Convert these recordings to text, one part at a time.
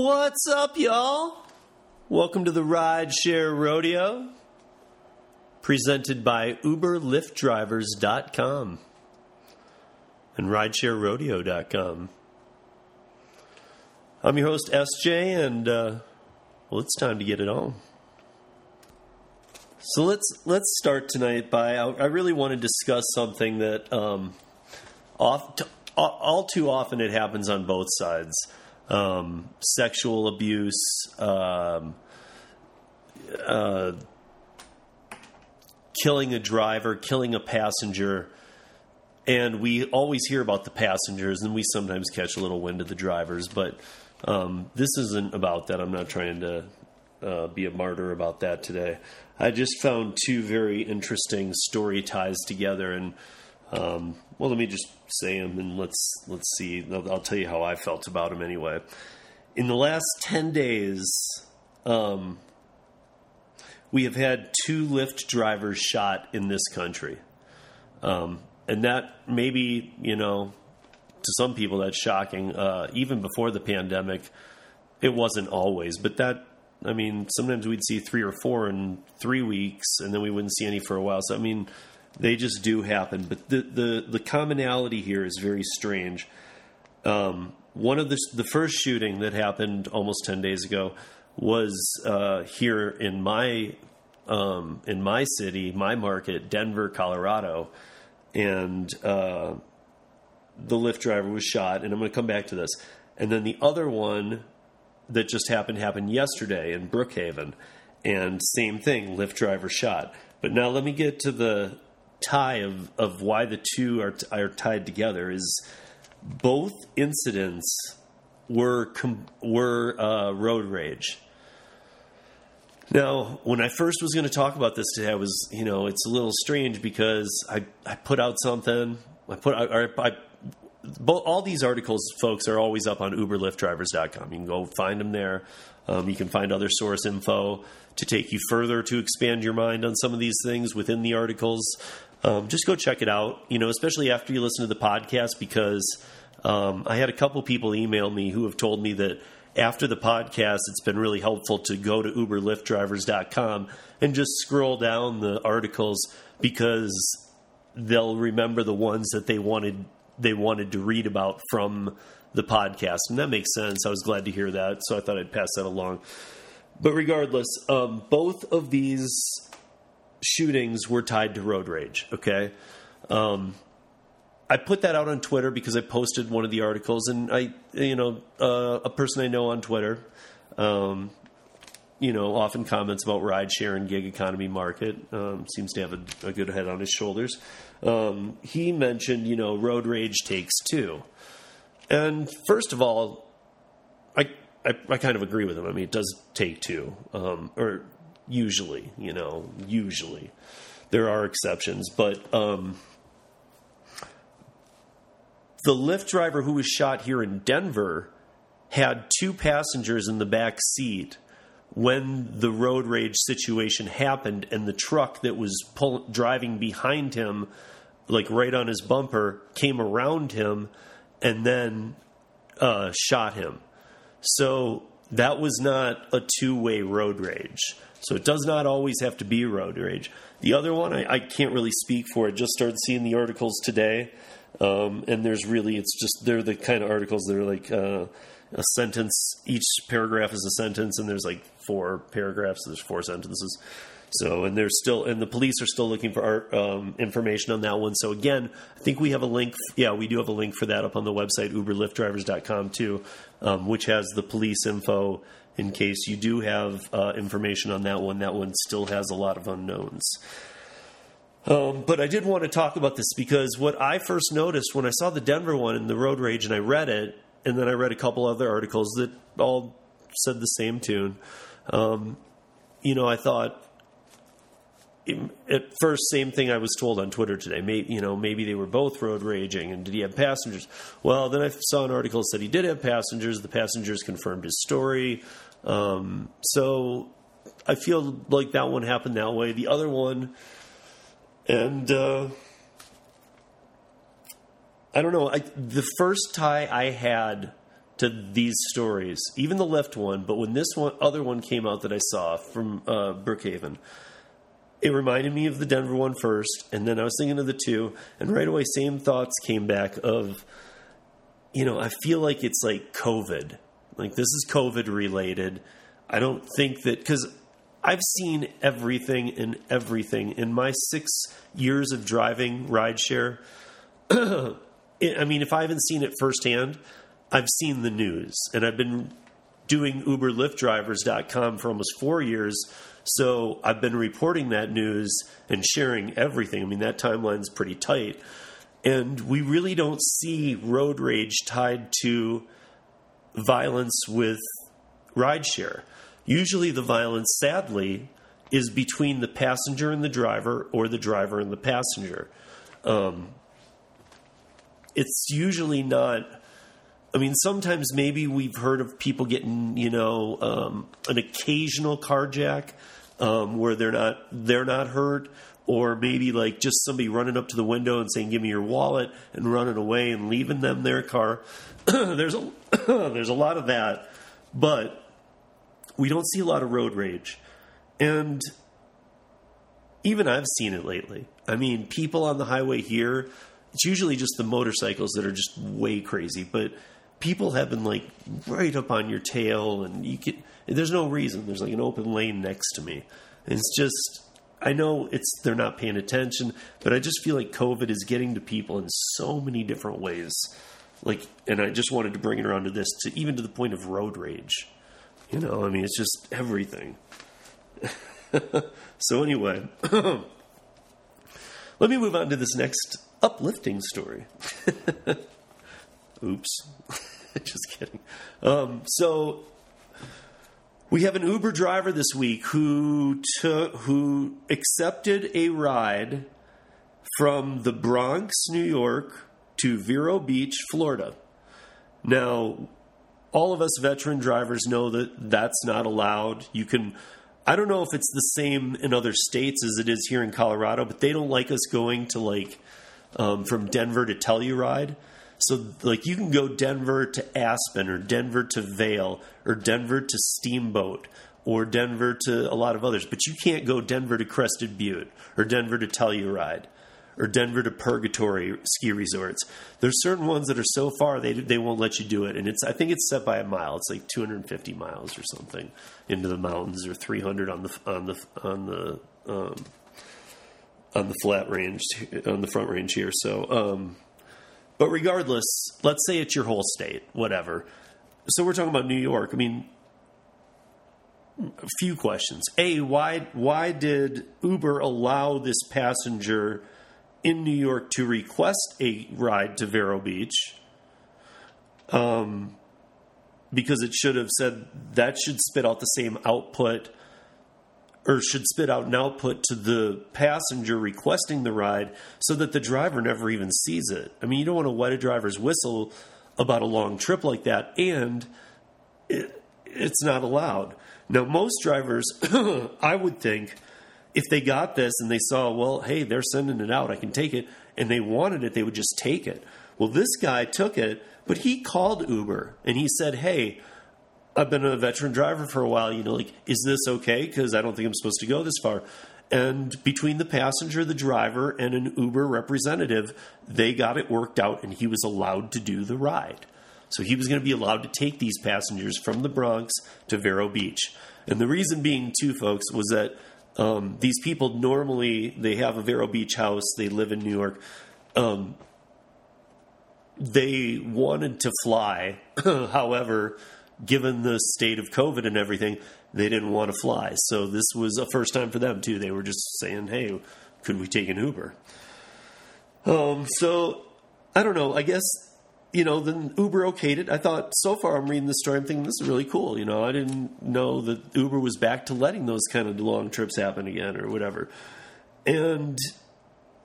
What's up, y'all? Welcome to the Ride Share Rodeo, presented by UberLiftDrivers.com and RideshareRodeo.com. I'm your host, SJ, and uh, well, it's time to get it on. So let's let's start tonight by I, I really want to discuss something that um, off, t- all too often it happens on both sides um, sexual abuse, um, uh, killing a driver, killing a passenger. And we always hear about the passengers, and we sometimes catch a little wind of the drivers. But um, this isn't about that. I'm not trying to uh, be a martyr about that today. I just found two very interesting story ties together, and um, well, let me just say them and let's let's see. I'll, I'll, tell you how I felt about them anyway. In the last ten days, um, we have had two Lyft drivers shot in this country, um, and that maybe you know to some people that's shocking. Uh, even before the pandemic, it wasn't always, but that I mean, sometimes we'd see three or four in three weeks, and then we wouldn't see any for a while. So I mean they just do happen. But the the, the commonality here is very strange. Um, one of the the first shooting that happened almost ten days ago was uh, here in my um, in my city, my market, Denver, Colorado, and uh, the Lyft driver was shot. And I'm going to come back to this. And then the other one that just happened happened yesterday in Brookhaven, and same thing, Lyft driver shot. But now let me get to the tie of, of why the two are, are tied together is both incidents were com- were uh, road rage. Now, when I first was going to talk about this today, I was, you know, it's a little strange because I, I put out something. I put I, I, both, all these articles, folks, are always up on UberLiftDrivers.com. You can go find them there. Um, you can find other source info to take you further to expand your mind on some of these things within the articles um, just go check it out. You know, especially after you listen to the podcast, because um, I had a couple people email me who have told me that after the podcast, it's been really helpful to go to UberLiftDrivers.com and just scroll down the articles because they'll remember the ones that they wanted they wanted to read about from the podcast, and that makes sense. I was glad to hear that, so I thought I'd pass that along. But regardless, um, both of these shootings were tied to road rage. Okay. Um, I put that out on Twitter because I posted one of the articles, and I, you know, uh, a person I know on Twitter, um, you know, often comments about ride share and gig economy market. Um, seems to have a, a, good head on his shoulders. Um, he mentioned, you know, road rage takes two. And first of all, I, I, I kind of agree with him. I mean, it does take two, um, or usually, you know, usually. There are exceptions, but um, the Lyft driver who was shot here in Denver had two passengers in the back seat when the road rage situation happened, and the truck that was pull- driving behind him, like right on his bumper, came around him and then uh, shot him. So that was not a two way road rage. So it does not always have to be road rage. The other one, I, I can't really speak for. I just started seeing the articles today, um, and there's really, it's just they're the kind of articles that are like uh, a sentence. Each paragraph is a sentence, and there's like four paragraphs. So there's four sentences. So, and there's still, and the police are still looking for our um, information on that one. So, again, I think we have a link. Yeah, we do have a link for that up on the website, uberliftdrivers.com, too, um, which has the police info in case you do have uh, information on that one. That one still has a lot of unknowns. Um, but I did want to talk about this because what I first noticed when I saw the Denver one in the road rage and I read it, and then I read a couple other articles that all said the same tune. Um, you know, I thought at first, same thing I was told on Twitter today. Maybe, you know, maybe they were both road raging, and did he have passengers? Well, then I saw an article that said he did have passengers. The passengers confirmed his story. Um, so I feel like that one happened that way. The other one, and uh, I don't know. I, the first tie I had to these stories, even the left one. But when this one, other one came out that I saw from uh, Brookhaven, it reminded me of the Denver one first, and then I was thinking of the two, and right away, same thoughts came back of, you know, I feel like it's like COVID. Like this is COVID related. I don't think that because I've seen everything and everything in my six years of driving rideshare. I mean, if I haven't seen it firsthand, I've seen the news, and I've been doing UberLiftDrivers.com for almost four years. So I've been reporting that news and sharing everything. I mean, that timeline's pretty tight. And we really don't see road rage tied to violence with rideshare. Usually, the violence, sadly, is between the passenger and the driver or the driver and the passenger. Um, it's usually not. I mean, sometimes maybe we've heard of people getting, you know, um, an occasional carjack um, where they're not they're not hurt, or maybe like just somebody running up to the window and saying, "Give me your wallet," and running away and leaving them their car. there's a there's a lot of that, but we don't see a lot of road rage, and even I've seen it lately. I mean, people on the highway here it's usually just the motorcycles that are just way crazy, but people have been like right up on your tail, and you can. There's no reason. There's like an open lane next to me. It's just. I know it's they're not paying attention, but I just feel like COVID is getting to people in so many different ways. Like, and I just wanted to bring it around to this, to even to the point of road rage. You know, I mean, it's just everything. so anyway, let me move on to this next uplifting story. Oops. Just kidding. Um, so we have an Uber driver this week who took who accepted a ride from the Bronx, New York to Vero Beach, Florida. Now, all of us veteran drivers know that that's not allowed. You can I don't know if it's the same in other states as it is here in Colorado, but they don't like us going to like um, from Denver to Telluride. So, like, you can go Denver to Aspen or Denver to Vail or Denver to Steamboat or Denver to a lot of others, but you can't go Denver to Crested Butte or Denver to Telluride or Denver to Purgatory ski resorts. There's certain ones that are so far they they won't let you do it, and it's I think it's set by a mile. It's like 250 miles or something into the mountains, or 300 on the on the on the um, on the flat range on the front range here. So, um, but regardless, let's say it's your whole state, whatever. So we're talking about New York. I mean, a few questions. A, why why did Uber allow this passenger in New York to request a ride to Vero Beach? Um, because it should have said that should spit out the same output or should spit out an output to the passenger requesting the ride so that the driver never even sees it. I mean, you don't want to wet a driver's whistle about a long trip like that, and it, it's not allowed. Now, most drivers, I would think, if they got this and they saw, well, hey, they're sending it out, I can take it, and they wanted it, they would just take it. Well, this guy took it, but he called Uber and he said, hey, I've been a veteran driver for a while. You know, like, is this okay? Because I don't think I'm supposed to go this far. And between the passenger, the driver, and an Uber representative, they got it worked out, and he was allowed to do the ride. So he was going to be allowed to take these passengers from the Bronx to Vero Beach. And the reason being, too, folks, was that um, these people normally they have a Vero Beach house. They live in New York. Um, they wanted to fly, however given the state of COVID and everything, they didn't want to fly. So this was a first time for them too. They were just saying, "Hey, could we take an Uber?" Um, so I don't know. I guess you know, then Uber okayed it. I thought so far I'm reading the story, I'm thinking this is really cool. You know, I didn't know that Uber was back to letting those kind of long trips happen again or whatever. And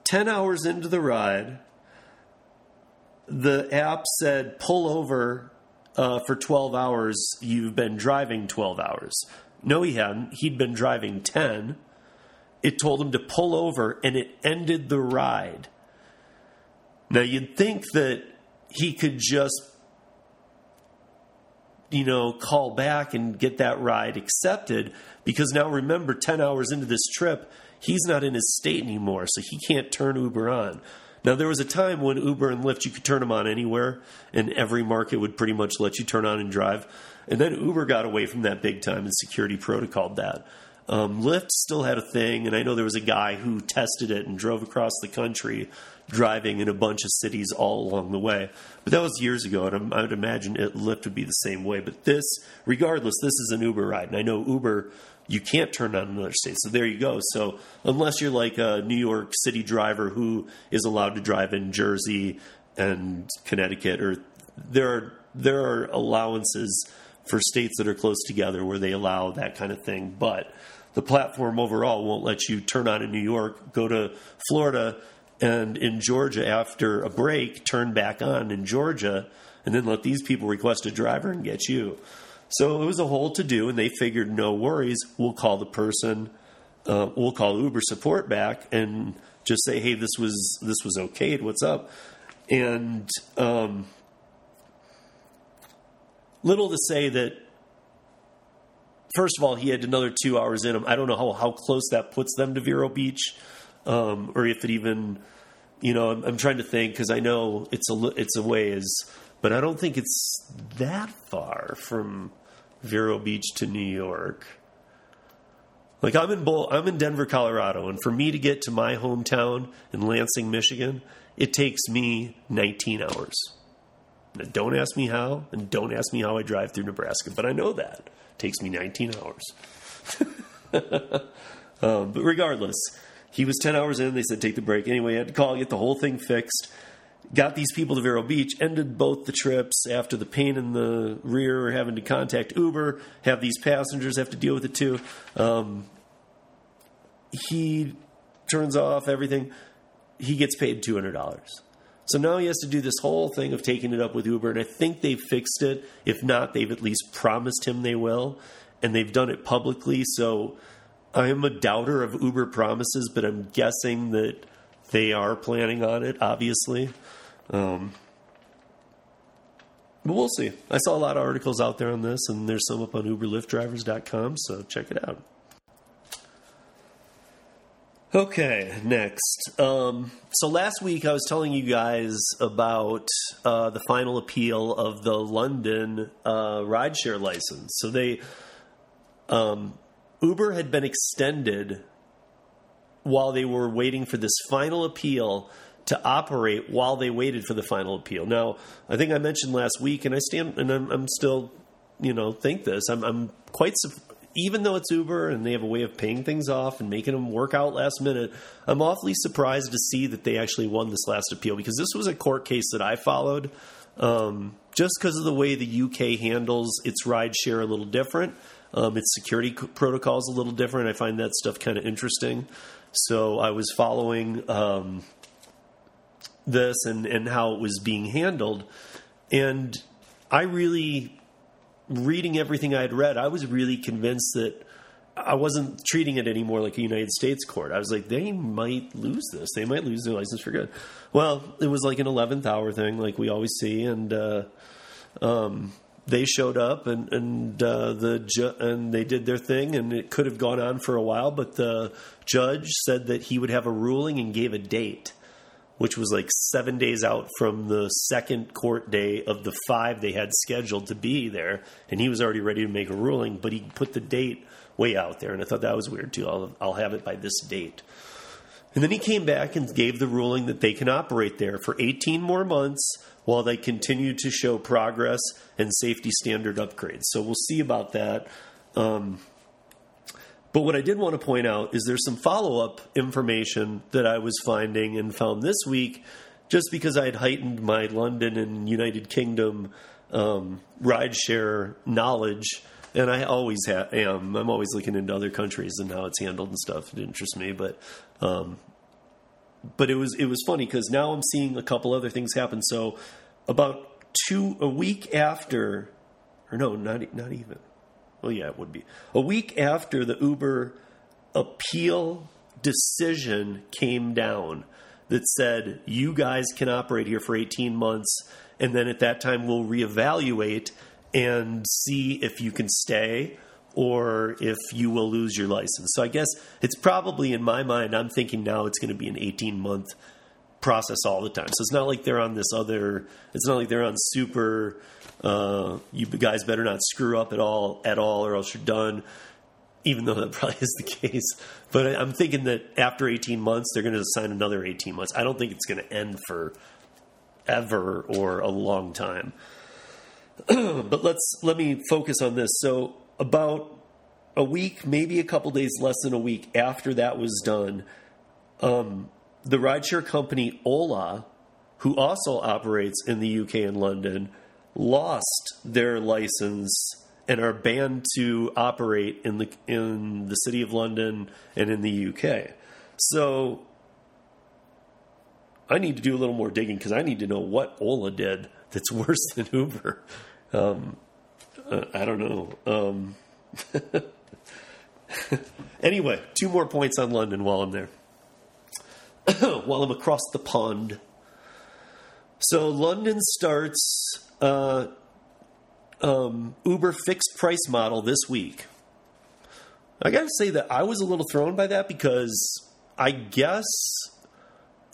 10 hours into the ride, the app said, pull over uh, for 12 hours, you've been driving 12 hours. No, he hadn't. He'd been driving 10. It told him to pull over and it ended the ride. Now, you'd think that he could just you know, call back and get that ride accepted because now remember, 10 hours into this trip, he's not in his state anymore, so he can't turn Uber on. Now, there was a time when Uber and Lyft, you could turn them on anywhere, and every market would pretty much let you turn on and drive. And then Uber got away from that big time, and security protocoled that. Um, Lyft still had a thing, and I know there was a guy who tested it and drove across the country driving in a bunch of cities all along the way. But that was years ago, and I would imagine it, Lyft would be the same way. But this, regardless, this is an Uber ride, and I know Uber you can't turn on another state. So there you go. So unless you're like a New York City driver who is allowed to drive in Jersey and Connecticut, or there are there are allowances for states that are close together where they allow that kind of thing, but the platform overall won't let you turn on in New York, go to Florida, and in Georgia after a break, turn back on in Georgia, and then let these people request a driver and get you. So it was a whole to do, and they figured, no worries, we'll call the person, uh, we'll call Uber support back and just say, hey, this was this was okayed. What's up? And um, little to say that first of all, he had another two hours in him. I don't know how, how close that puts them to Vero Beach, um, or if it even, you know, I'm, I'm trying to think because I know it's a it's a ways, but I don't think it's that far from Vero Beach to New York. Like I'm in Bull, I'm in Denver, Colorado, and for me to get to my hometown in Lansing, Michigan, it takes me 19 hours. Now, don't ask me how, and don't ask me how I drive through Nebraska, but I know that. It takes me 19 hours. um, but regardless, he was 10 hours in. They said, take the break. Anyway, I had to call, get the whole thing fixed. Got these people to Vero Beach, ended both the trips after the pain in the rear, having to contact Uber, have these passengers have to deal with it too. Um, he turns off everything. He gets paid $200. So now he has to do this whole thing of taking it up with Uber, and I think they've fixed it. If not, they've at least promised him they will, and they've done it publicly. So I am a doubter of Uber promises, but I'm guessing that they are planning on it, obviously. Um, but we'll see. I saw a lot of articles out there on this, and there's some up on UberLiftDrivers.com, so check it out. Okay, next. Um, so last week I was telling you guys about uh, the final appeal of the London uh, rideshare license. So they, um, Uber had been extended while they were waiting for this final appeal to operate while they waited for the final appeal. Now, I think I mentioned last week, and I stand, and I'm, I'm still, you know, think this. I'm, I'm quite even though it's Uber and they have a way of paying things off and making them work out last minute, I'm awfully surprised to see that they actually won this last appeal because this was a court case that I followed. Um, just because of the way the UK handles its rideshare a little different, um, its security protocols a little different. I find that stuff kind of interesting. So I was following um, this and, and how it was being handled. And I really reading everything I had read, I was really convinced that I wasn't treating it anymore like a United States court. I was like, they might lose this. They might lose their license for good. Well, it was like an eleventh hour thing, like we always see, and uh, um, they showed up and and uh, the ju- and they did their thing, and it could have gone on for a while, but the judge said that he would have a ruling and gave a date which was like seven days out from the second court day of the five they had scheduled to be there. And he was already ready to make a ruling, but he put the date way out there. And I thought that was weird too. I'll, I'll have it by this date. And then he came back and gave the ruling that they can operate there for 18 more months while they continue to show progress and safety standard upgrades. So we'll see about that. Um, but what I did want to point out is there's some follow up information that I was finding and found this week just because I had heightened my London and United Kingdom um, rideshare knowledge. And I always ha- am. I'm always looking into other countries and how it's handled and stuff. It interests me, but um, but it was it was funny because now I'm seeing a couple other things happen. So about two a week after, or no, not not even well, yeah, it would be. A week after the Uber appeal decision came down that said, you guys can operate here for 18 months, and then at that time we'll reevaluate and see if you can stay or if you will lose your license. So I guess it's probably in my mind, I'm thinking now it's going to be an 18 month process all the time. So it's not like they're on this other, it's not like they're on super, uh, you guys better not screw up at all, at all, or else you're done. Even though that probably is the case, but I'm thinking that after 18 months they're going to assign another 18 months. I don't think it's going to end for ever or a long time. but let's let me focus on this. So about a week, maybe a couple days less than a week after that was done, um, the rideshare company Ola, who also operates in the UK and London, lost their license and are banned to operate in the in the city of London and in the UK. So I need to do a little more digging because I need to know what Ola did that's worse than Uber. Um, uh, I don't know. Um, anyway, two more points on London while I'm there. while I'm across the pond. So London starts uh, um, Uber fixed price model this week. I got to say that I was a little thrown by that because I guess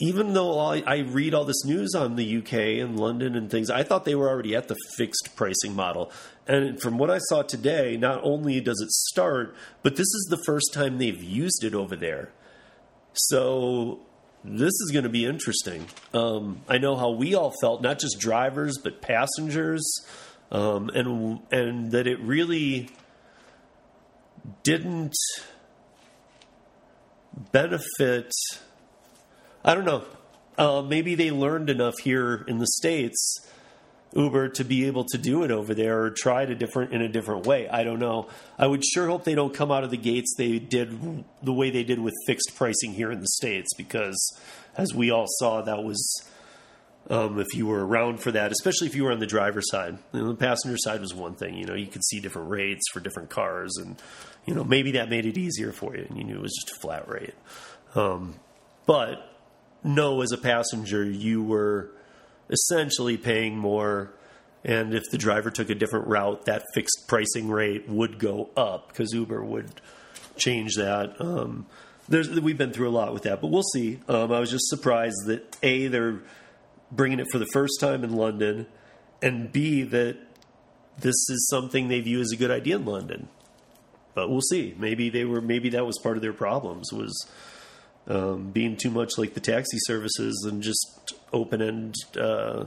even though I, I, read all this news on the UK and London and things, I thought they were already at the fixed pricing model. And from what I saw today, not only does it start, but this is the first time they've used it over there. So this is going to be interesting. Um, I know how we all felt, not just drivers but passengers, um, and and that it really didn't benefit I don't know. Uh, maybe they learned enough here in the states, Uber, to be able to do it over there or try it a different in a different way. I don't know. I would sure hope they don't come out of the gates they did the way they did with fixed pricing here in the states, because as we all saw, that was. Um, if you were around for that, especially if you were on the driver's side, you know, the passenger side was one thing. You know, you could see different rates for different cars, and you know maybe that made it easier for you, and you knew it was just a flat rate. Um, but no, as a passenger you were essentially paying more. And if the driver took a different route, that fixed pricing rate would go up because Uber would change that. Um, we've been through a lot with that, but we'll see. Um, I was just surprised that A, they're bringing it for the first time in London, and B, that this is something they view as a good idea in London. But we'll see. Maybe they were. Maybe that was part of their problems. Was um, being too much like the taxi services and just open end uh,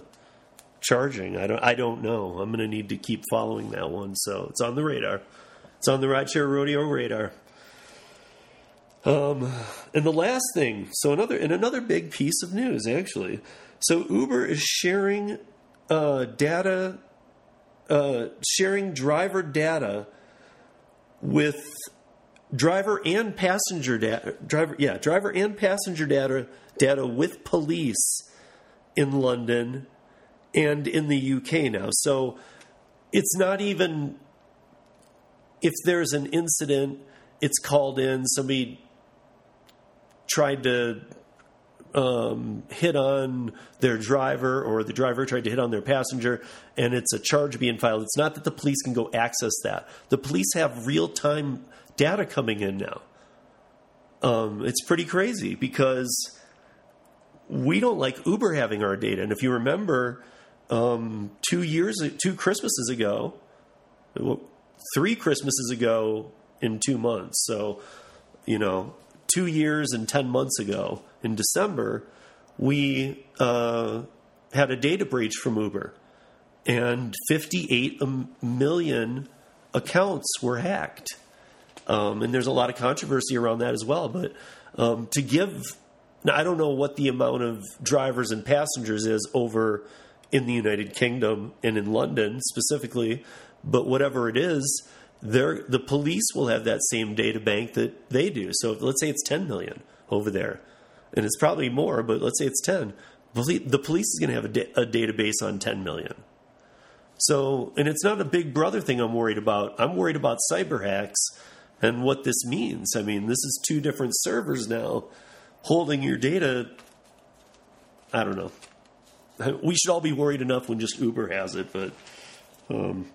charging. I don't I don't know. I'm going to need to keep following that one. So it's on the radar. It's on the rideshare rodeo radar. Um, and the last thing, so another and another big piece of news actually. So Uber is sharing uh, data, uh, sharing driver data with driver and passenger data driver yeah driver and passenger data data with police in London and in the UK now so it's not even if there's an incident it's called in somebody tried to um, hit on their driver or the driver tried to hit on their passenger and it's a charge being filed. It's not that the police can go access that. The police have real time data coming in now. Um, it's pretty crazy because we don't like Uber having our data. And if you remember, um, two years, two Christmases ago, three Christmases ago in two months. So, you know, two years and 10 months ago in December, we uh, had a data breach from Uber, and 58 million accounts were hacked. Um, and there's a lot of controversy around that as well. But um, to give, now I don't know what the amount of drivers and passengers is over in the United Kingdom and in London specifically, but whatever it is, the police will have that same data bank that they do. So let's say it's 10 million over there, and it's probably more, but let's say it's 10. The police is going to have a, da- a database on 10 million. So, and it's not a big brother thing I'm worried about. I'm worried about cyber hacks and what this means. I mean, this is two different servers now holding your data. I don't know. We should all be worried enough when just Uber has it, but um,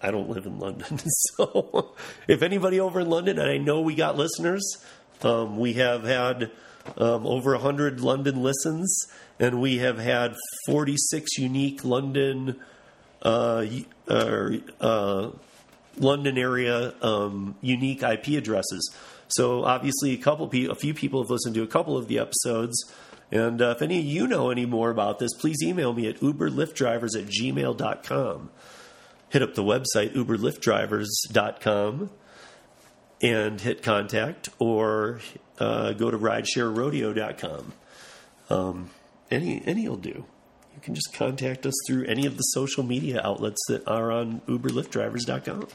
I don't live in London. So if anybody over in London, and I know we got listeners, um, we have had um, over 100 London listens, and we have had 46 unique London uh, uh, London area um, unique IP addresses. So obviously, a couple, a few people have listened to a couple of the episodes. And uh, if any of you know any more about this, please email me at uberliftdrivers at gmail.com. Hit up the website, uberliftdrivers.com, and hit contact, or uh, go to ridesharerodeo.com. Um, any, any will do. You can just contact us through any of the social media outlets that are on uberliftdrivers.com.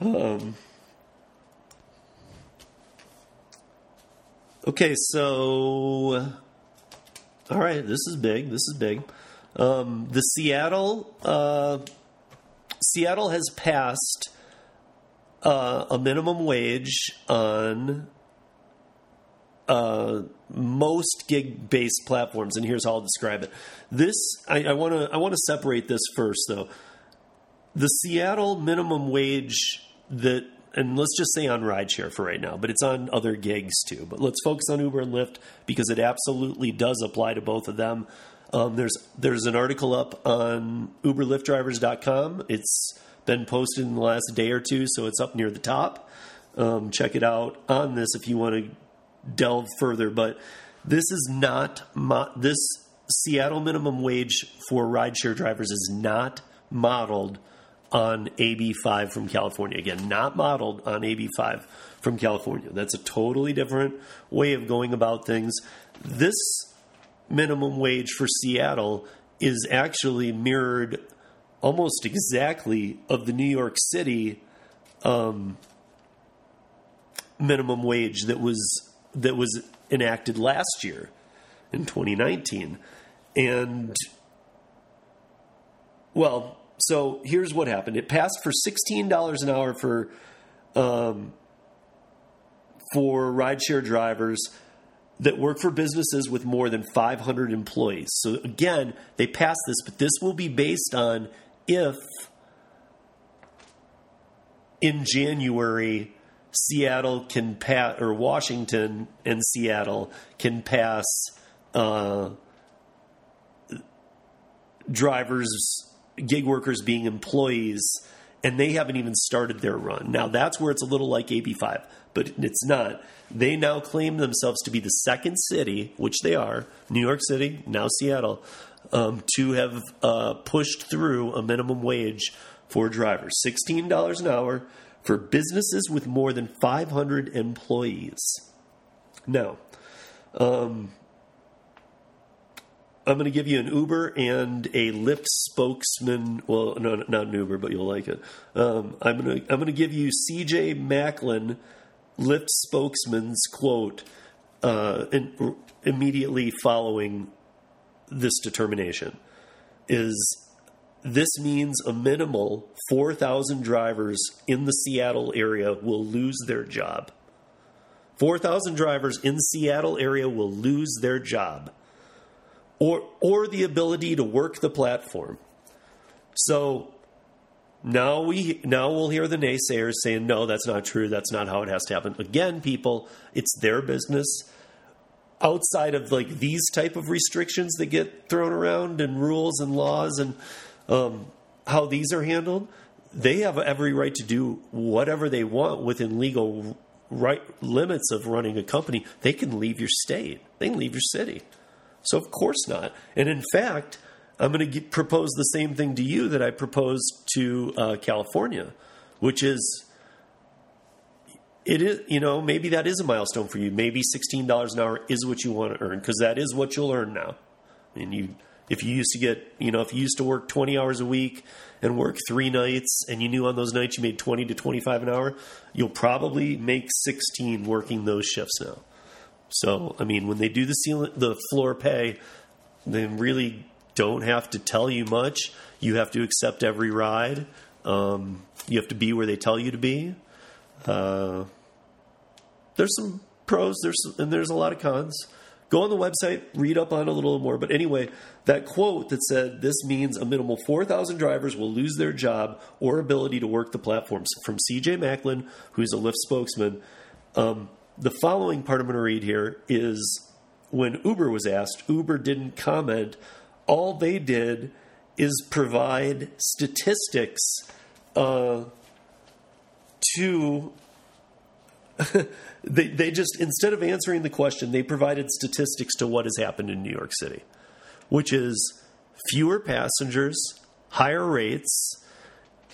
um, Okay, so all right, this is big. This is big. Um, the Seattle uh, Seattle has passed uh, a minimum wage on uh, most gig-based platforms, and here's how I'll describe it. This I want to I want to separate this first, though. The Seattle minimum wage that and let's just say on rideshare for right now, but it's on other gigs too. But let's focus on Uber and Lyft because it absolutely does apply to both of them. Um, there's there's an article up on UberLiftDrivers.com. It's been posted in the last day or two, so it's up near the top. Um, check it out on this if you want to delve further. But this is not mo- this Seattle minimum wage for rideshare drivers is not modeled on AB5 from California. Again, not modeled on AB5 from California. That's a totally different way of going about things. This minimum wage for Seattle is actually mirrored almost exactly of the New York City um, minimum wage that was that was enacted last year in 2019, and well, so here's what happened. It passed for sixteen dollars an hour for um, for rideshare drivers that work for businesses with more than 500 employees. So again, they passed this, but this will be based on if in January Seattle can pass or Washington and Seattle can pass uh, drivers gig workers being employees and they haven't even started their run. Now that's where it's a little like AB5, but it's not. They now claim themselves to be the second city, which they are, New York City, now Seattle, um, to have uh, pushed through a minimum wage for drivers, sixteen dollars an hour for businesses with more than 500 employees. Now, um, I'm going to give you an Uber and a Lyft spokesman. Well, no, not an Uber, but you'll like it. Um, I'm going to I'm going to give you C.J. Macklin, Lyft spokesman's quote uh, in, immediately following this determination. Is this means a minimal 4,000 drivers in the Seattle area will lose their job. 4,000 drivers in Seattle area will lose their job or or the ability to work the platform. So now we now we'll hear the naysayers saying no that's not true that's not how it has to happen. Again people it's their business outside of like these type of restrictions that get thrown around and rules and laws and um, how these are handled they have every right to do whatever they want within legal right limits of running a company they can leave your state they can leave your city so, of course not. And in fact, I'm going to propose the same thing to you that I proposed to uh, California, which is it is you know maybe that is a milestone for you. Maybe sixteen dollars an hour is what you want to earn because that is what you'll earn now. And you, if you used to get you know if you used to work twenty hours a week and work three nights, and you knew on those nights you made twenty to twenty five an hour, you'll probably make sixteen working those shifts now. So, I mean, when they do the ceiling, the floor pay, they really don't have to tell you much. You have to accept every ride. Um, you have to be where they tell you to be. Uh, there's some pros, there's and there's a lot of cons. Go on the website, read up on it a little more. But anyway, that quote that said this means a minimal 4,000 drivers will lose their job or ability to work the platforms from CJ Macklin, who's a Lyft spokesman. Um, the following part I'm going to read here is when Uber was asked, Uber didn't comment. All they did is provide statistics uh, to they they just instead of answering the question, they provided statistics to what has happened in New York City, which is fewer passengers, higher rates,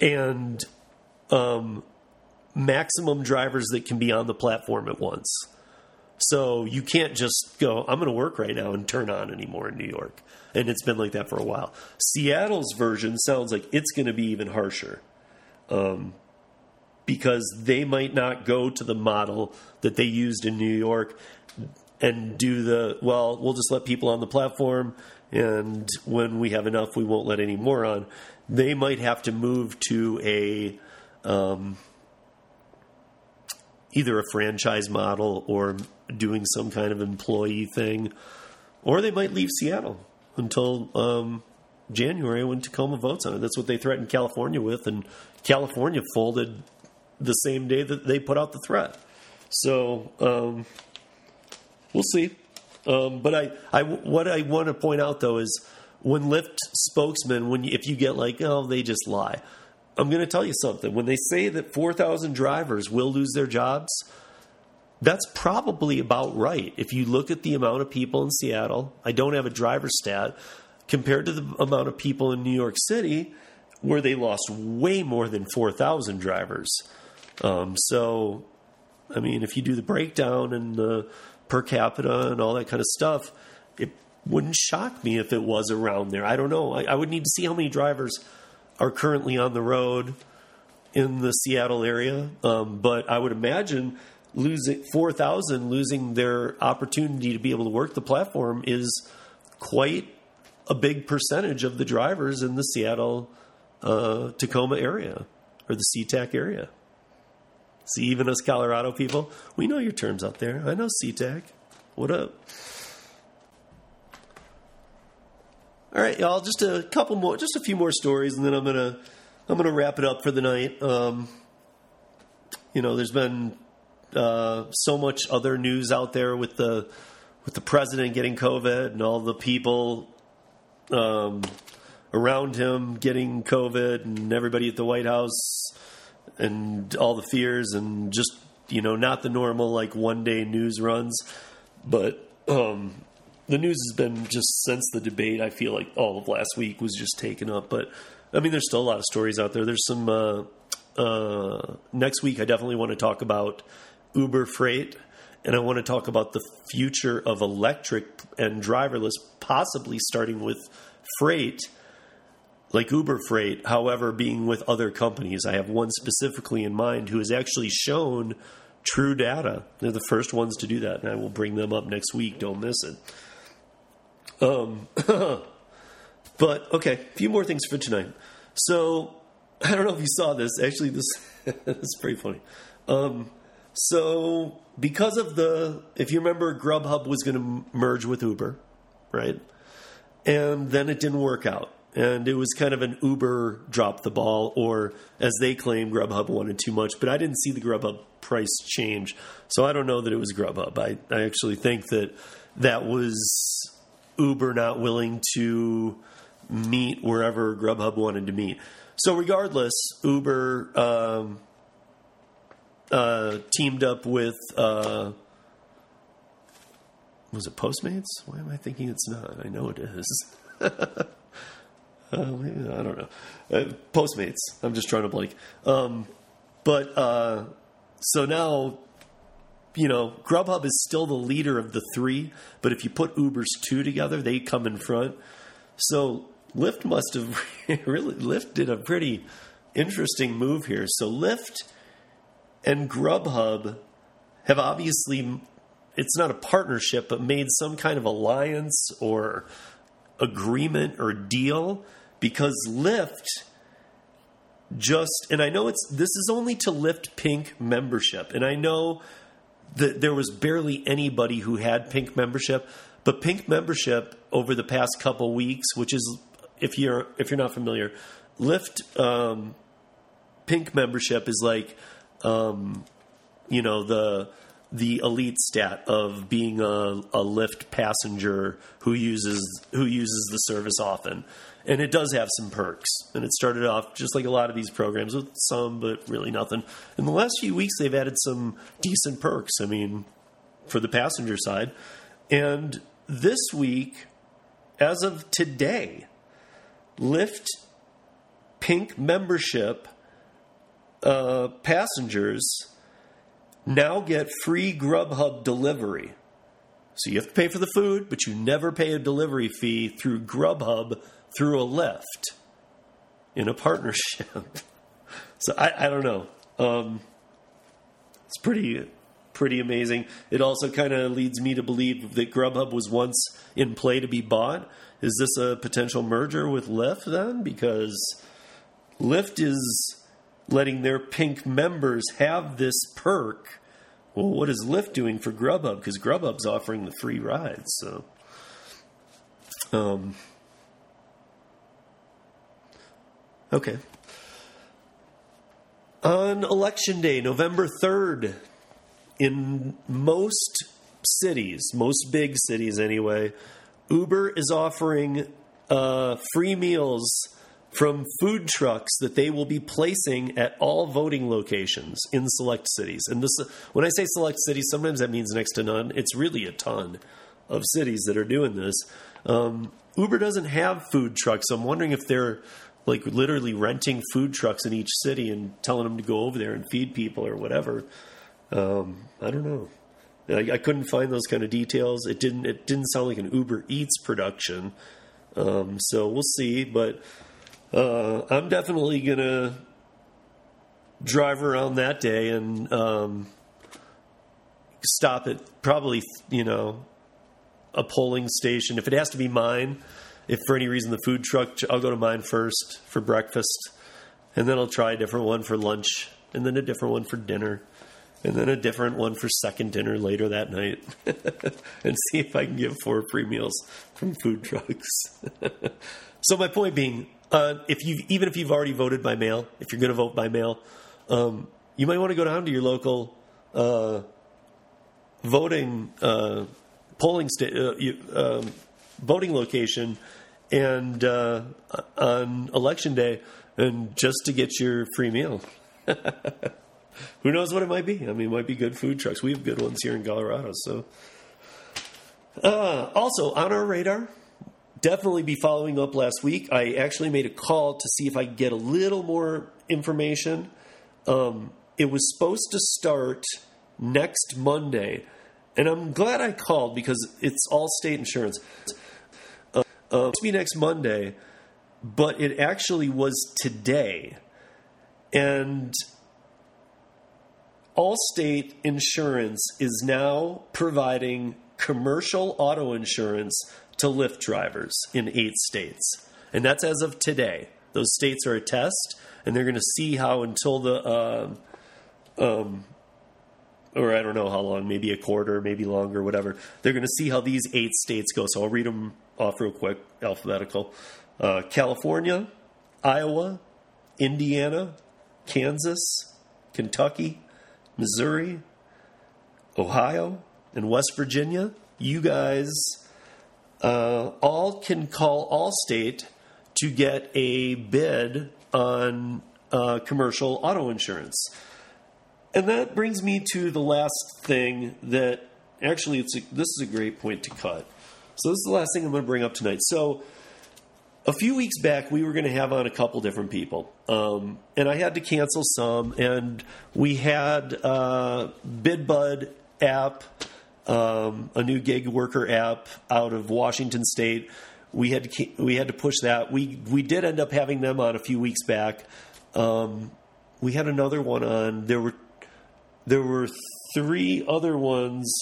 and um, maximum drivers that can be on the platform at once. So you can't just go, I'm going to work right now and turn on anymore in New York. And it's been like that for a while. Seattle's version sounds like it's going to be even harsher. Um, because they might not go to the model that they used in New York and do the well, we'll just let people on the platform, and when we have enough, we won't let any more on. They might have to move to a um, either a franchise model or doing some kind of employee thing, or they might leave Seattle until um, January when Tacoma votes on it. That's what they threatened California with, and California folded the same day that they put out the threat. So um, we'll see. Um, but I, I, what I want to point out though is when Lyft spokesman, when if you get like, oh, they just lie. I'm going to tell you something. When they say that 4,000 drivers will lose their jobs, that's probably about right. If you look at the amount of people in Seattle, I don't have a driver stat, compared to the amount of people in New York City, where they lost way more than 4,000 drivers. Um, so, I mean, if you do the breakdown and the per capita and all that kind of stuff, it wouldn't shock me if it was around there. I don't know. I, I would need to see how many drivers are currently on the road in the Seattle area. Um, but I would imagine losing 4,000, losing their opportunity to be able to work the platform is quite a big percentage of the drivers in the Seattle uh, Tacoma area or the SeaTac area. See, even us Colorado people, we know your terms out there. I know SeaTac. What up? All right, y'all. Just a couple more, just a few more stories, and then I'm gonna I'm gonna wrap it up for the night. Um, you know, there's been uh, so much other news out there with the with the president getting COVID and all the people um, around him getting COVID and everybody at the White House and all the fears and just you know not the normal like one day news runs, but um, the news has been just since the debate. I feel like all of last week was just taken up, but I mean there's still a lot of stories out there. There's some uh, uh, next week. I definitely want to talk about Uber Freight. And I want to talk about the future of electric and driverless, possibly starting with freight like Uber Freight, however, being with other companies. I have one specifically in mind who has actually shown true data. They're the first ones to do that, and I will bring them up next week. Don't miss it. Um, but okay, a few more things for tonight. So I don't know if you saw this. Actually, this, this is pretty funny. Um, so because of the, if you remember, Grubhub was going to merge with Uber, right? And then it didn't work out and it was kind of an Uber drop the ball, or as they claim, Grubhub wanted too much. But I didn't see the Grubhub price change, so I don't know that it was Grubhub. I, I actually think that that was Uber not willing to meet wherever Grubhub wanted to meet. So regardless, Uber um, uh, teamed up with. Uh, was it Postmates? Why am I thinking it's not? I know it is. Uh, I don't know. Uh, Postmates. I'm just trying to blank. Um, but uh, so now, you know, Grubhub is still the leader of the three, but if you put Uber's two together, they come in front. So Lyft must have really, Lyft did a pretty interesting move here. So Lyft and Grubhub have obviously, it's not a partnership, but made some kind of alliance or agreement or deal because Lyft just and I know it's this is only to Lyft Pink membership, and I know that there was barely anybody who had pink membership. But pink membership over the past couple weeks, which is if you're if you're not familiar, Lyft um, pink membership is like um, you know the the elite stat of being a, a Lyft passenger who uses who uses the service often, and it does have some perks. And it started off just like a lot of these programs with some, but really nothing. In the last few weeks, they've added some decent perks. I mean, for the passenger side, and this week, as of today, Lyft Pink membership uh, passengers now get free Grubhub delivery. So you have to pay for the food, but you never pay a delivery fee through Grubhub through a Lyft in a partnership. so I, I don't know. Um, it's pretty pretty amazing. It also kind of leads me to believe that Grubhub was once in play to be bought. Is this a potential merger with Lyft then? Because Lyft is letting their pink members have this perk well, what is Lyft doing for Grubhub? Because Grubhub's offering the free rides. So, um, okay. On election day, November 3rd, in most cities, most big cities anyway, Uber is offering uh, free meals from food trucks that they will be placing at all voting locations in select cities. And this, when I say select cities, sometimes that means next to none. It's really a ton of cities that are doing this. Um, Uber doesn't have food trucks. I'm wondering if they're like literally renting food trucks in each city and telling them to go over there and feed people or whatever. Um, I don't know. I, I, couldn't find those kind of details. It didn't. It didn't sound like an Uber Eats production. Um, so we'll see. But uh, I'm definitely gonna drive around that day and um, stop at probably you know a polling station if it has to be mine. If for any reason the food truck, I'll go to mine first for breakfast, and then I'll try a different one for lunch, and then a different one for dinner, and then a different one for second dinner later that night, and see if I can get four free meals from food trucks. so my point being, uh, if you even if you've already voted by mail, if you're going to vote by mail, um, you might want to go down to your local uh, voting uh, polling sta- uh, um, voting location and uh, on election day, and just to get your free meal. Who knows what it might be? I mean, it might be good food trucks. We have good ones here in Colorado. So, uh, also on our radar, definitely be following up last week. I actually made a call to see if I could get a little more information. Um, it was supposed to start next Monday, and I'm glad I called because it's Allstate insurance. Uh, uh, it's be next Monday, but it actually was today, and Allstate Insurance is now providing commercial auto insurance to Lyft drivers in eight states. And that's as of today. Those states are a test, and they're going to see how until the, um, um, or I don't know how long, maybe a quarter, maybe longer, whatever. They're going to see how these eight states go. So I'll read them off real quick, alphabetical. Uh, California, Iowa, Indiana, Kansas, Kentucky, Missouri, Ohio, and West Virginia. You guys uh, all can call Allstate to get a bid on uh, commercial auto insurance. And that brings me to the last thing that actually it's a, this is a great point to cut. So this is the last thing I'm going to bring up tonight. So a few weeks back, we were going to have on a couple different people, um, and I had to cancel some. And we had uh, BidBud app um, a new gig worker app out of Washington State. We had to we had to push that. We we did end up having them on a few weeks back. Um, we had another one on. There were there were three other ones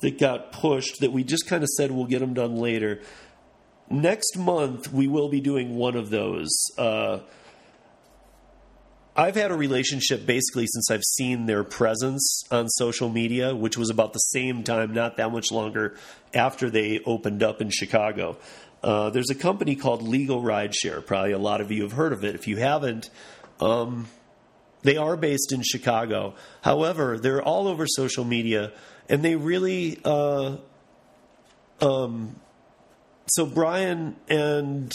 that got pushed that we just kind of said we'll get them done later. Next month we will be doing one of those. Uh, I've had a relationship basically since I've seen their presence on social media, which was about the same time, not that much longer after they opened up in Chicago. Uh, there's a company called Legal Rideshare. Probably a lot of you have heard of it. If you haven't, um, they are based in Chicago. However, they're all over social media, and they really. Uh, um, so Brian and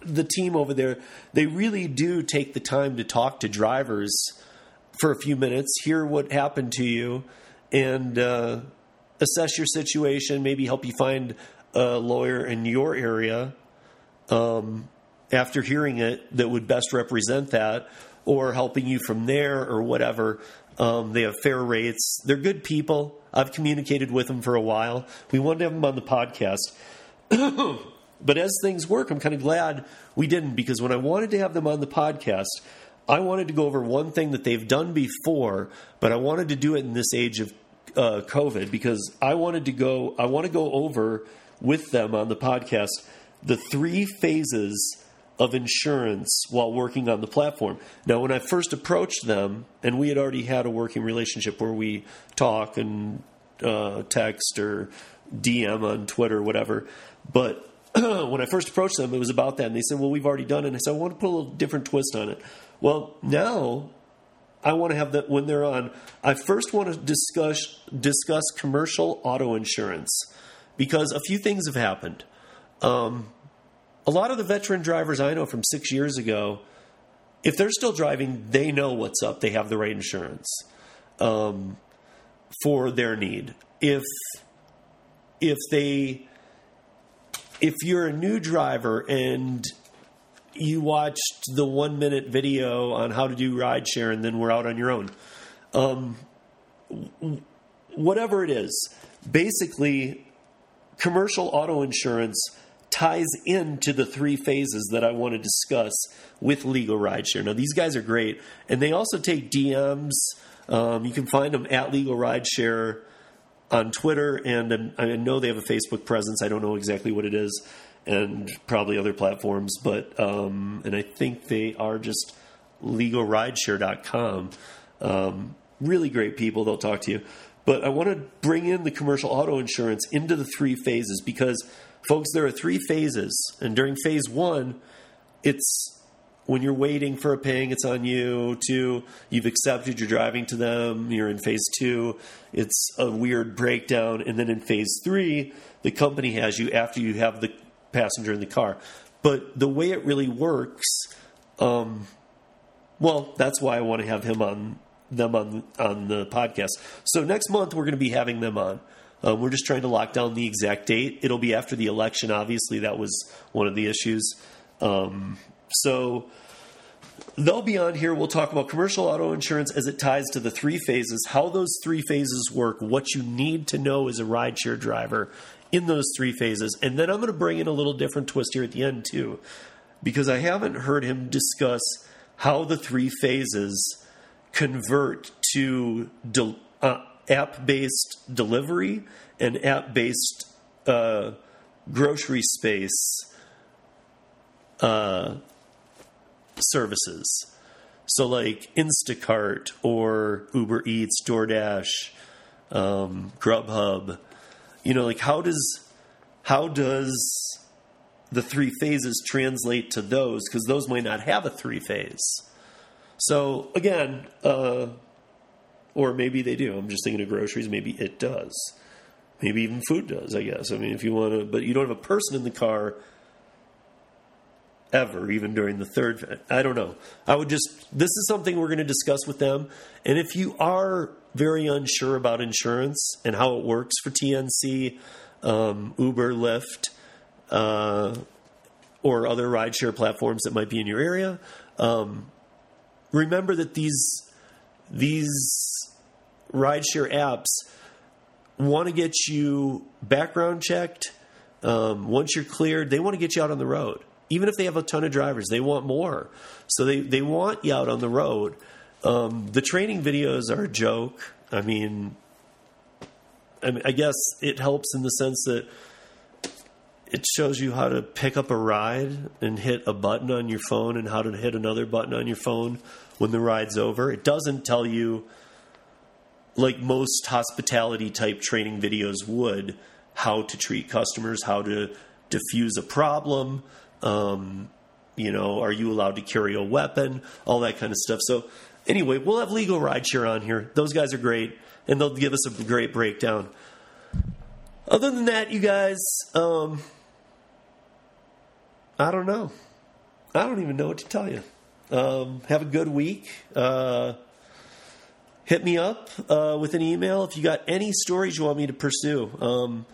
the team over there, they really do take the time to talk to drivers for a few minutes, hear what happened to you, and uh, assess your situation. Maybe help you find a lawyer in your area. Um, after hearing it, that would best represent that, or helping you from there, or whatever. Um, they have fair rates. They're good people. I've communicated with them for a while. We wanted to have them on the podcast. but as things work, I'm kind of glad we didn't because when I wanted to have them on the podcast, I wanted to go over one thing that they've done before, but I wanted to do it in this age of uh, COVID because I wanted to go. I want to go over with them on the podcast the three phases of insurance while working on the platform. Now, when I first approached them, and we had already had a working relationship where we talk and uh, text or DM on Twitter, or whatever, but when I first approached them, it was about that, and they said, "Well, we've already done it." And I said, "I want to put a little different twist on it." Well, now I want to have that when they're on. I first want to discuss discuss commercial auto insurance because a few things have happened. Um, a lot of the veteran drivers I know from six years ago, if they're still driving, they know what's up. They have the right insurance um, for their need. If if they if you're a new driver and you watched the one minute video on how to do rideshare and then we're out on your own, um, whatever it is, basically, commercial auto insurance ties into the three phases that I want to discuss with legal rideshare. Now, these guys are great, and they also take DMs. Um, you can find them at legal rideshare on Twitter, and I know they have a Facebook presence. I don't know exactly what it is, and probably other platforms, but um, and I think they are just legalrideshare.com. Um, really great people. They'll talk to you. But I want to bring in the commercial auto insurance into the three phases because, folks, there are three phases. And during phase one, it's when you're waiting for a ping, it's on you. Two, you've accepted you're driving to them. You're in phase two. It's a weird breakdown. And then in phase three, the company has you after you have the passenger in the car. But the way it really works, um, well, that's why I want to have him on them on on the podcast. So next month we're going to be having them on. Um, we're just trying to lock down the exact date. It'll be after the election. Obviously, that was one of the issues. Um, so they'll be on here. We'll talk about commercial auto insurance as it ties to the three phases, how those three phases work, what you need to know as a rideshare driver in those three phases. And then I'm going to bring in a little different twist here at the end, too, because I haven't heard him discuss how the three phases convert to de- uh, app based delivery and app based uh, grocery space. Uh, services. So, like Instacart or Uber Eats, DoorDash, um, Grubhub. You know, like how does how does the three phases translate to those? Because those might not have a three phase. So again, uh, or maybe they do. I'm just thinking of groceries. Maybe it does. Maybe even food does. I guess. I mean, if you want to, but you don't have a person in the car ever, even during the third. I don't know. I would just, this is something we're going to discuss with them. And if you are very unsure about insurance and how it works for TNC, um, Uber, Lyft, uh, or other rideshare platforms that might be in your area, um, remember that these these rideshare apps want to get you background checked. Um, once you're cleared, they want to get you out on the road even if they have a ton of drivers, they want more. So they, they want you out on the road. Um, the training videos are a joke. I mean, I mean, I guess it helps in the sense that it shows you how to pick up a ride and hit a button on your phone and how to hit another button on your phone when the ride's over. It doesn't tell you, like most hospitality type training videos would, how to treat customers, how to diffuse a problem. Um, you know, are you allowed to carry a weapon? All that kind of stuff. So, anyway, we'll have legal rideshare on here. Those guys are great, and they'll give us a great breakdown. Other than that, you guys, um, I don't know. I don't even know what to tell you. Um, have a good week. Uh, hit me up uh, with an email if you got any stories you want me to pursue. Um,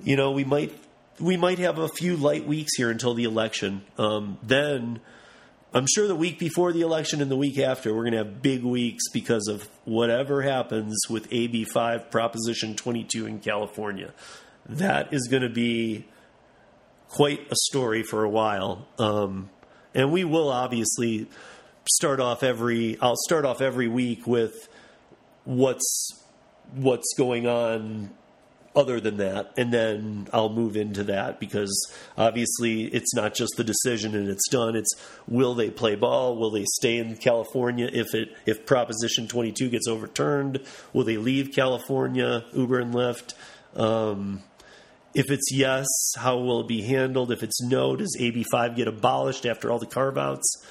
you know, we might we might have a few light weeks here until the election. Um, then I'm sure the week before the election and the week after, we're going to have big weeks because of whatever happens with AB 5 Proposition 22 in California. That is going to be quite a story for a while. Um, and we will obviously start off every I'll start off every week with what's what's going on other than that. And then I'll move into that because obviously it's not just the decision and it's done. It's will they play ball? Will they stay in California if it if proposition 22 gets overturned? Will they leave California Uber and Lyft? Um, if it's yes, how will it be handled? If it's no, does AB5 get abolished after all the carve outs?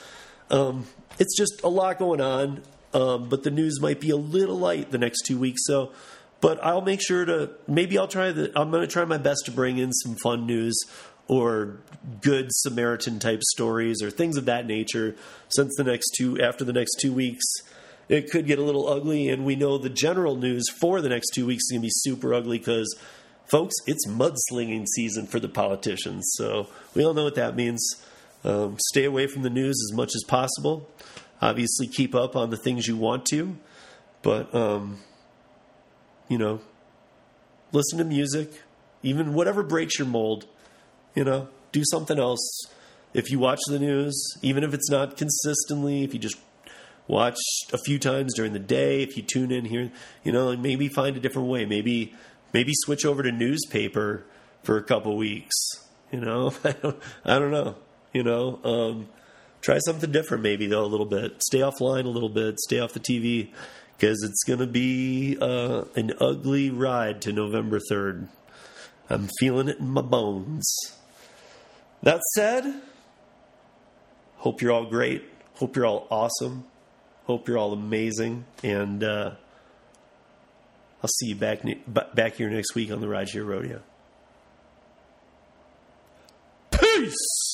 Um, it's just a lot going on, um, but the news might be a little light the next two weeks. So, but I'll make sure to maybe I'll try the. I'm going to try my best to bring in some fun news or good Samaritan type stories or things of that nature. Since the next two after the next two weeks, it could get a little ugly, and we know the general news for the next two weeks is going to be super ugly because folks, it's mudslinging season for the politicians. So we all know what that means. Um, stay away from the news as much as possible. Obviously, keep up on the things you want to, but um, you know, listen to music, even whatever breaks your mold. You know, do something else. If you watch the news, even if it's not consistently, if you just watch a few times during the day, if you tune in here, you know, maybe find a different way. Maybe maybe switch over to newspaper for a couple weeks. You know, I don't, I don't know. You know, um, try something different maybe though a little bit. Stay offline a little bit. Stay off the TV because it's going to be uh, an ugly ride to November third. I'm feeling it in my bones. That said, hope you're all great. Hope you're all awesome. Hope you're all amazing. And uh, I'll see you back ne- back here next week on the Rideshare Rodeo. Peace.